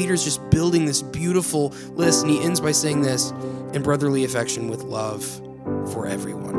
Peter's just building this beautiful list, and he ends by saying this in brotherly affection with love for everyone.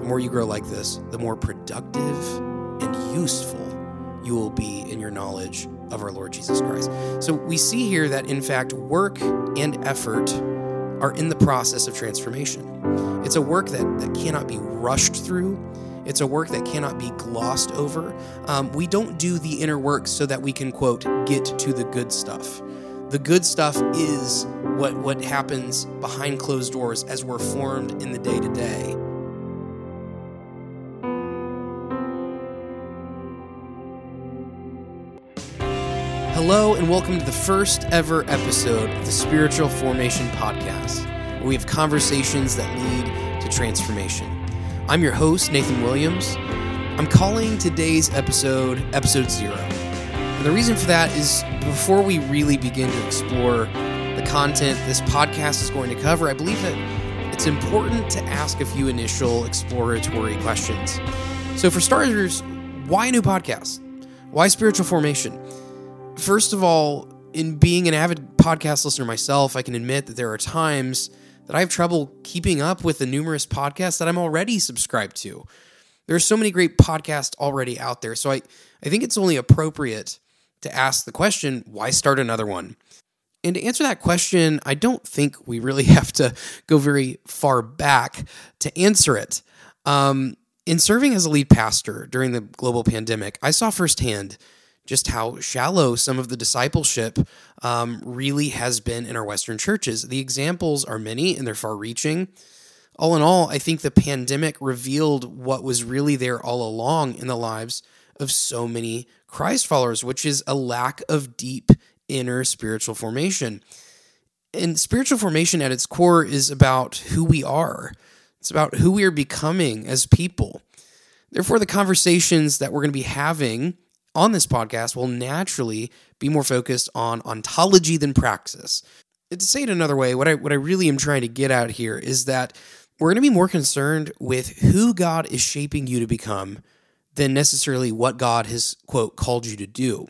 The more you grow like this, the more productive and useful you will be in your knowledge of our Lord Jesus Christ. So we see here that, in fact, work and effort are in the process of transformation. It's a work that, that cannot be rushed through. It's a work that cannot be glossed over. Um, we don't do the inner work so that we can, quote, get to the good stuff. The good stuff is what, what happens behind closed doors as we're formed in the day to day. Hello, and welcome to the first ever episode of the Spiritual Formation Podcast, where we have conversations that lead to transformation. I'm your host, Nathan Williams. I'm calling today's episode Episode Zero. And the reason for that is before we really begin to explore the content this podcast is going to cover, I believe that it's important to ask a few initial exploratory questions. So, for starters, why a new podcast? Why spiritual formation? First of all, in being an avid podcast listener myself, I can admit that there are times that I have trouble keeping up with the numerous podcasts that I'm already subscribed to. There are so many great podcasts already out there. So I, I think it's only appropriate to ask the question why start another one? And to answer that question, I don't think we really have to go very far back to answer it. Um, in serving as a lead pastor during the global pandemic, I saw firsthand just how shallow some of the discipleship um, really has been in our Western churches. The examples are many and they're far reaching. All in all, I think the pandemic revealed what was really there all along in the lives of so many Christ followers, which is a lack of deep inner spiritual formation. And spiritual formation at its core is about who we are, it's about who we are becoming as people. Therefore, the conversations that we're going to be having on this podcast will naturally be more focused on ontology than praxis. To say it another way, what I what I really am trying to get out here is that we're going to be more concerned with who God is shaping you to become than necessarily what God has quote called you to do.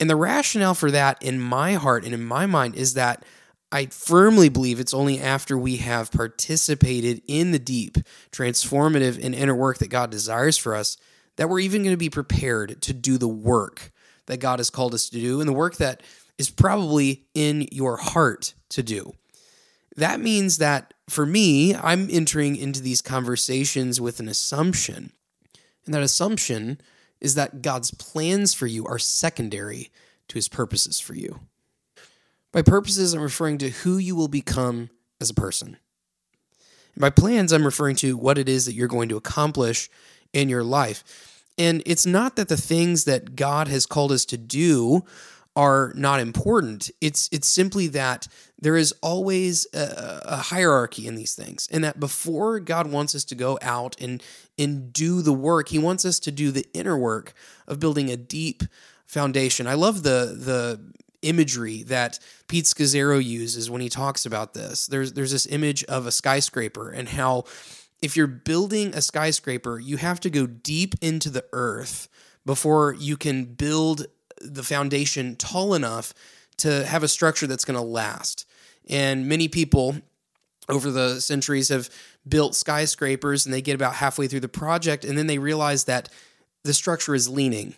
And the rationale for that in my heart and in my mind is that I firmly believe it's only after we have participated in the deep, transformative, and inner work that God desires for us that we're even going to be prepared to do the work that God has called us to do and the work that is probably in your heart to do. That means that for me, I'm entering into these conversations with an assumption. And that assumption is that God's plans for you are secondary to his purposes for you. By purposes, I'm referring to who you will become as a person. And by plans, I'm referring to what it is that you're going to accomplish in your life. And it's not that the things that God has called us to do are not important. It's it's simply that there is always a, a, hierarchy in these things, and that before God wants us to go out and and do the work, He wants us to do the inner work of building a deep foundation. I love the the imagery that Pete Scazzero uses when he talks about this. There's there's this image of a skyscraper and how if you're building a skyscraper, you have to go deep into the earth before you can build the foundation tall enough to have a structure that's going to last. And many people over the centuries have built skyscrapers and they get about halfway through the project and then they realize that the structure is leaning.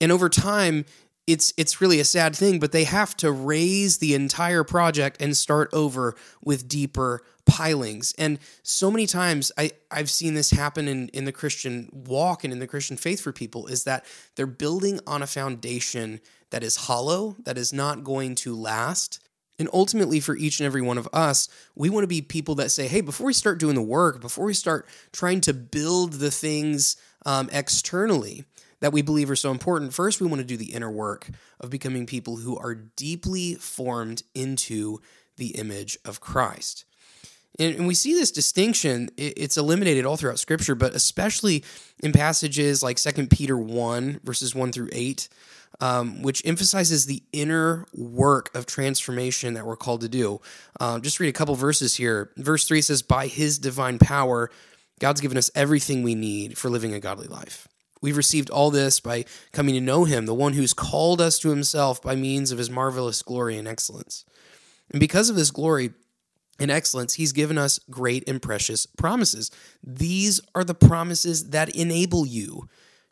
And over time, it's it's really a sad thing, but they have to raze the entire project and start over with deeper pilings. And so many times I, I've seen this happen in, in the Christian walk and in the Christian faith for people is that they're building on a foundation that is hollow, that is not going to last. And ultimately, for each and every one of us, we want to be people that say, hey, before we start doing the work, before we start trying to build the things um, externally, that we believe are so important. First, we want to do the inner work of becoming people who are deeply formed into the image of Christ. And, we see this distinction, it's eliminated all throughout Scripture, but especially in passages like 2 Peter 1, verses 1 through 8, um, which emphasizes the inner work of transformation that we're called to do. Uh, just read a couple verses here. Verse 3 says, By his divine power, God's given us everything we need for living a godly life. We've received all this by coming to know him, the one who's called us to himself by means of his marvelous glory and excellence. And because of this glory and excellence, he's given us great and precious promises. These are the promises that enable you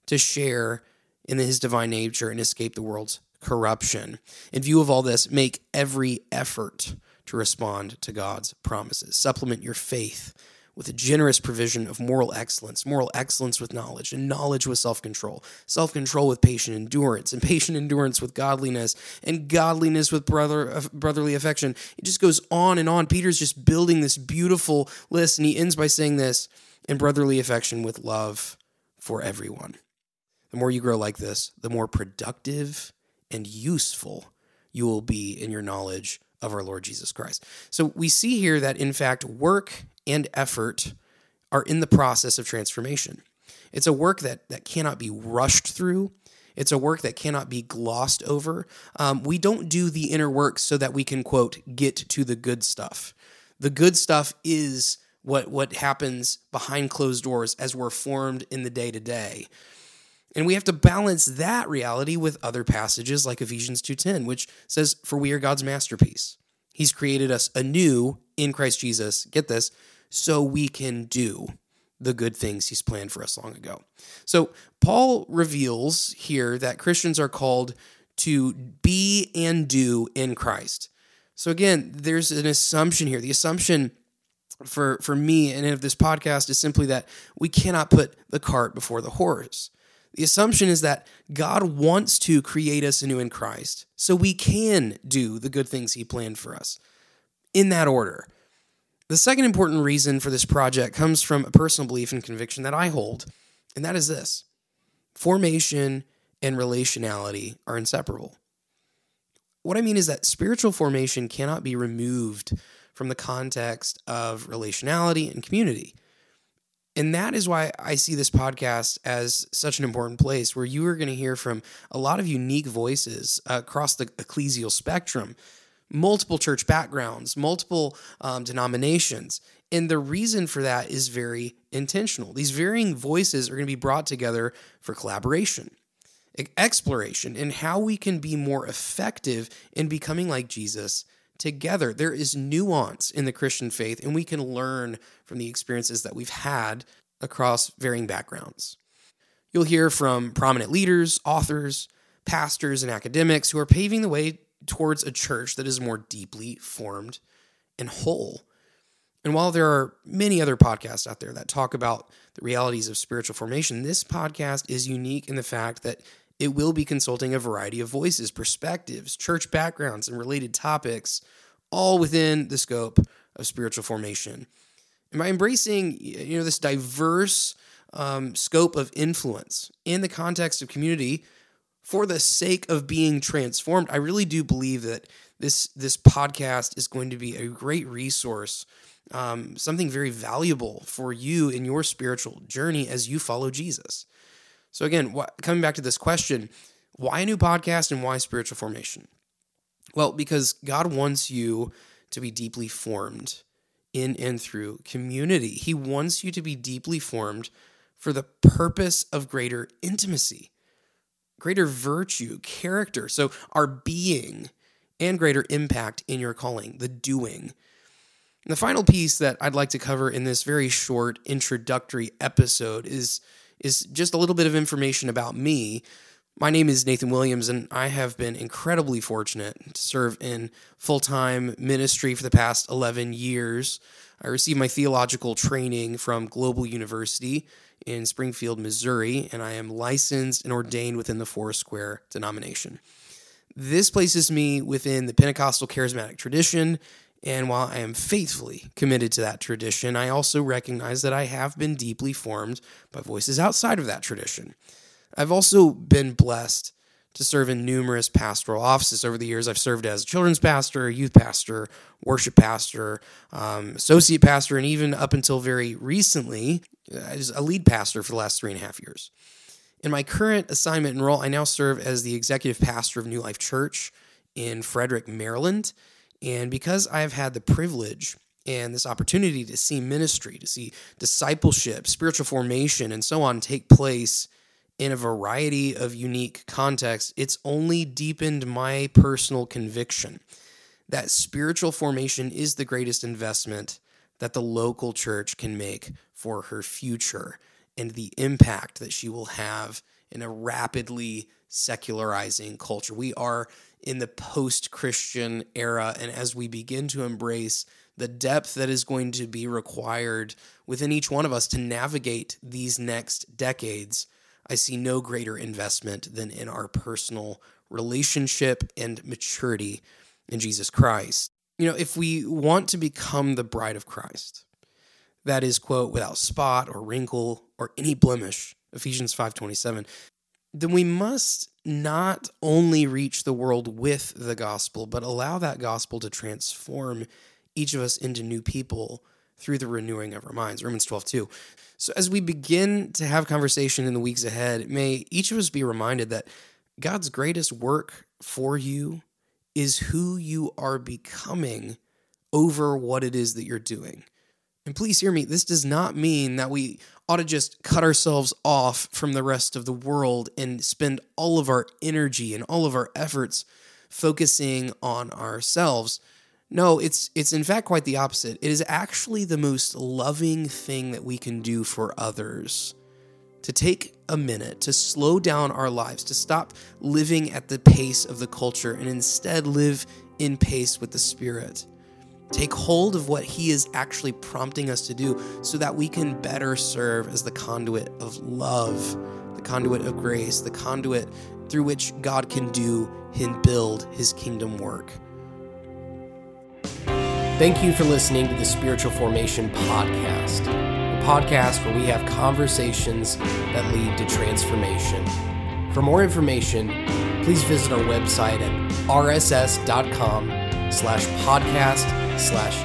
to share in his divine nature and escape the world's corruption. In view of all this, make every effort to respond to God's promises. Supplement your faith with a generous provision of moral excellence, moral excellence with knowledge, and knowledge with self control, self control with patient endurance, and patient endurance with godliness, and godliness with brother, uh, brotherly affection. It just goes on and on. Peter's just building this beautiful list, and he ends by saying this and brotherly affection with love for everyone. The more you grow like this, the more productive and useful you will be in your knowledge of our Lord Jesus Christ. So we see here that, in fact, work and effort are in the process of transformation. It's a work that, that cannot be rushed through. It's a work that cannot be glossed over. Um, we don't do the inner work so that we can, quote, get to the good stuff. The good stuff is what, what happens behind closed doors as we're formed in the day to day. And we have to balance that reality with other passages like Ephesians 2:10, which says for we are God's masterpiece. He's created us anew in Christ Jesus. Get this, so we can do the good things he's planned for us long ago. So, Paul reveals here that Christians are called to be and do in Christ. So, again, there's an assumption here. The assumption for, for me and of this podcast is simply that we cannot put the cart before the horse. The assumption is that God wants to create us anew in Christ so we can do the good things he planned for us in that order. The second important reason for this project comes from a personal belief and conviction that I hold, and that is this formation and relationality are inseparable. What I mean is that spiritual formation cannot be removed from the context of relationality and community. And that is why I see this podcast as such an important place where you are going to hear from a lot of unique voices across the ecclesial spectrum multiple church backgrounds, multiple um, denominations. And the reason for that is very intentional. These varying voices are going to be brought together for collaboration, exploration, and how we can be more effective in becoming like Jesus together. There is nuance in the Christian faith, and we can learn from the experiences that we've had across varying backgrounds. You'll hear from prominent leaders, authors, pastors, and academics who are paving the way towards a church that is more deeply formed and whole. And while there are many other podcasts out there that talk about the realities of spiritual formation, this podcast is unique in the fact that it will be consulting a variety of voices, perspectives, church backgrounds, and related topics, all within the scope of spiritual formation. And by embracing you know this diverse um, scope of influence in the context of community, for the sake of being transformed, I really do believe that this this podcast is going to be a great resource, um, something very valuable for you in your spiritual journey as you follow Jesus. So again, what, coming back to this question, why a new podcast and why spiritual formation? Well, because God wants you to be deeply formed in and through community. He wants you to be deeply formed for the purpose of greater intimacy greater virtue, character. So, our being and greater impact in your calling, the doing. And the final piece that I'd like to cover in this very short introductory episode is, is just a little bit of information about me. My name is Nathan Williams, and I have been incredibly fortunate to serve in full time ministry for the past 11 years. I received my theological training from Global University in Springfield, Missouri, and I am licensed and ordained within the Foursquare denomination. This places me within the Pentecostal charismatic tradition, and while I am faithfully committed to that tradition, I also recognize that I have been deeply formed by voices outside of that tradition. I've also been blessed to serve in numerous pastoral offices over the years. I've served as children's pastor, youth pastor, worship pastor, um, associate pastor, and even up until very recently, as a lead pastor for the last three and a half years. In my current assignment and role, I now serve as the executive pastor of New Life Church in Frederick, Maryland. And because I've had the privilege and this opportunity to see ministry, to see discipleship, spiritual formation, and so on take place in a variety of unique contexts, it's only deepened my personal conviction that spiritual formation is the greatest investment that the local church can make for her future and the impact that she will have in a rapidly secularizing culture. We are in the post Christian era, and as we begin to embrace the depth that is going to be required within each one of us to navigate these next decades, I see no greater investment than in our personal relationship and maturity in Jesus Christ. You know, if we want to become the bride of Christ, that is quote without spot or wrinkle or any blemish, Ephesians 5:27, then we must not only reach the world with the gospel, but allow that gospel to transform each of us into new people through the renewing of our minds. Romans 12, 2. So as we begin to have conversation in the weeks ahead, may each of us be reminded that God's greatest work for you is who you are becoming over what it is that you're doing. And please hear me, this does not mean that we ought to just cut ourselves off from the rest of the world and spend all of our energy and all of our efforts focusing on ourselves. No, it's it's in fact quite the opposite. It is actually the most loving thing that we can do for others. To take a minute to slow down our lives, to stop living at the pace of the culture and instead live in pace with the Spirit. Take hold of what He is actually prompting us to do so that we can better serve as the conduit of love, the conduit of grace, the conduit through which God can do and build His kingdom work. Thank you for listening to the Spiritual Formation Podcast, the podcast where we have conversations that lead to transformation. For more information, please visit our website at rss.com slash podcast slash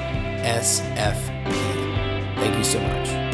SFP. Thank you so much.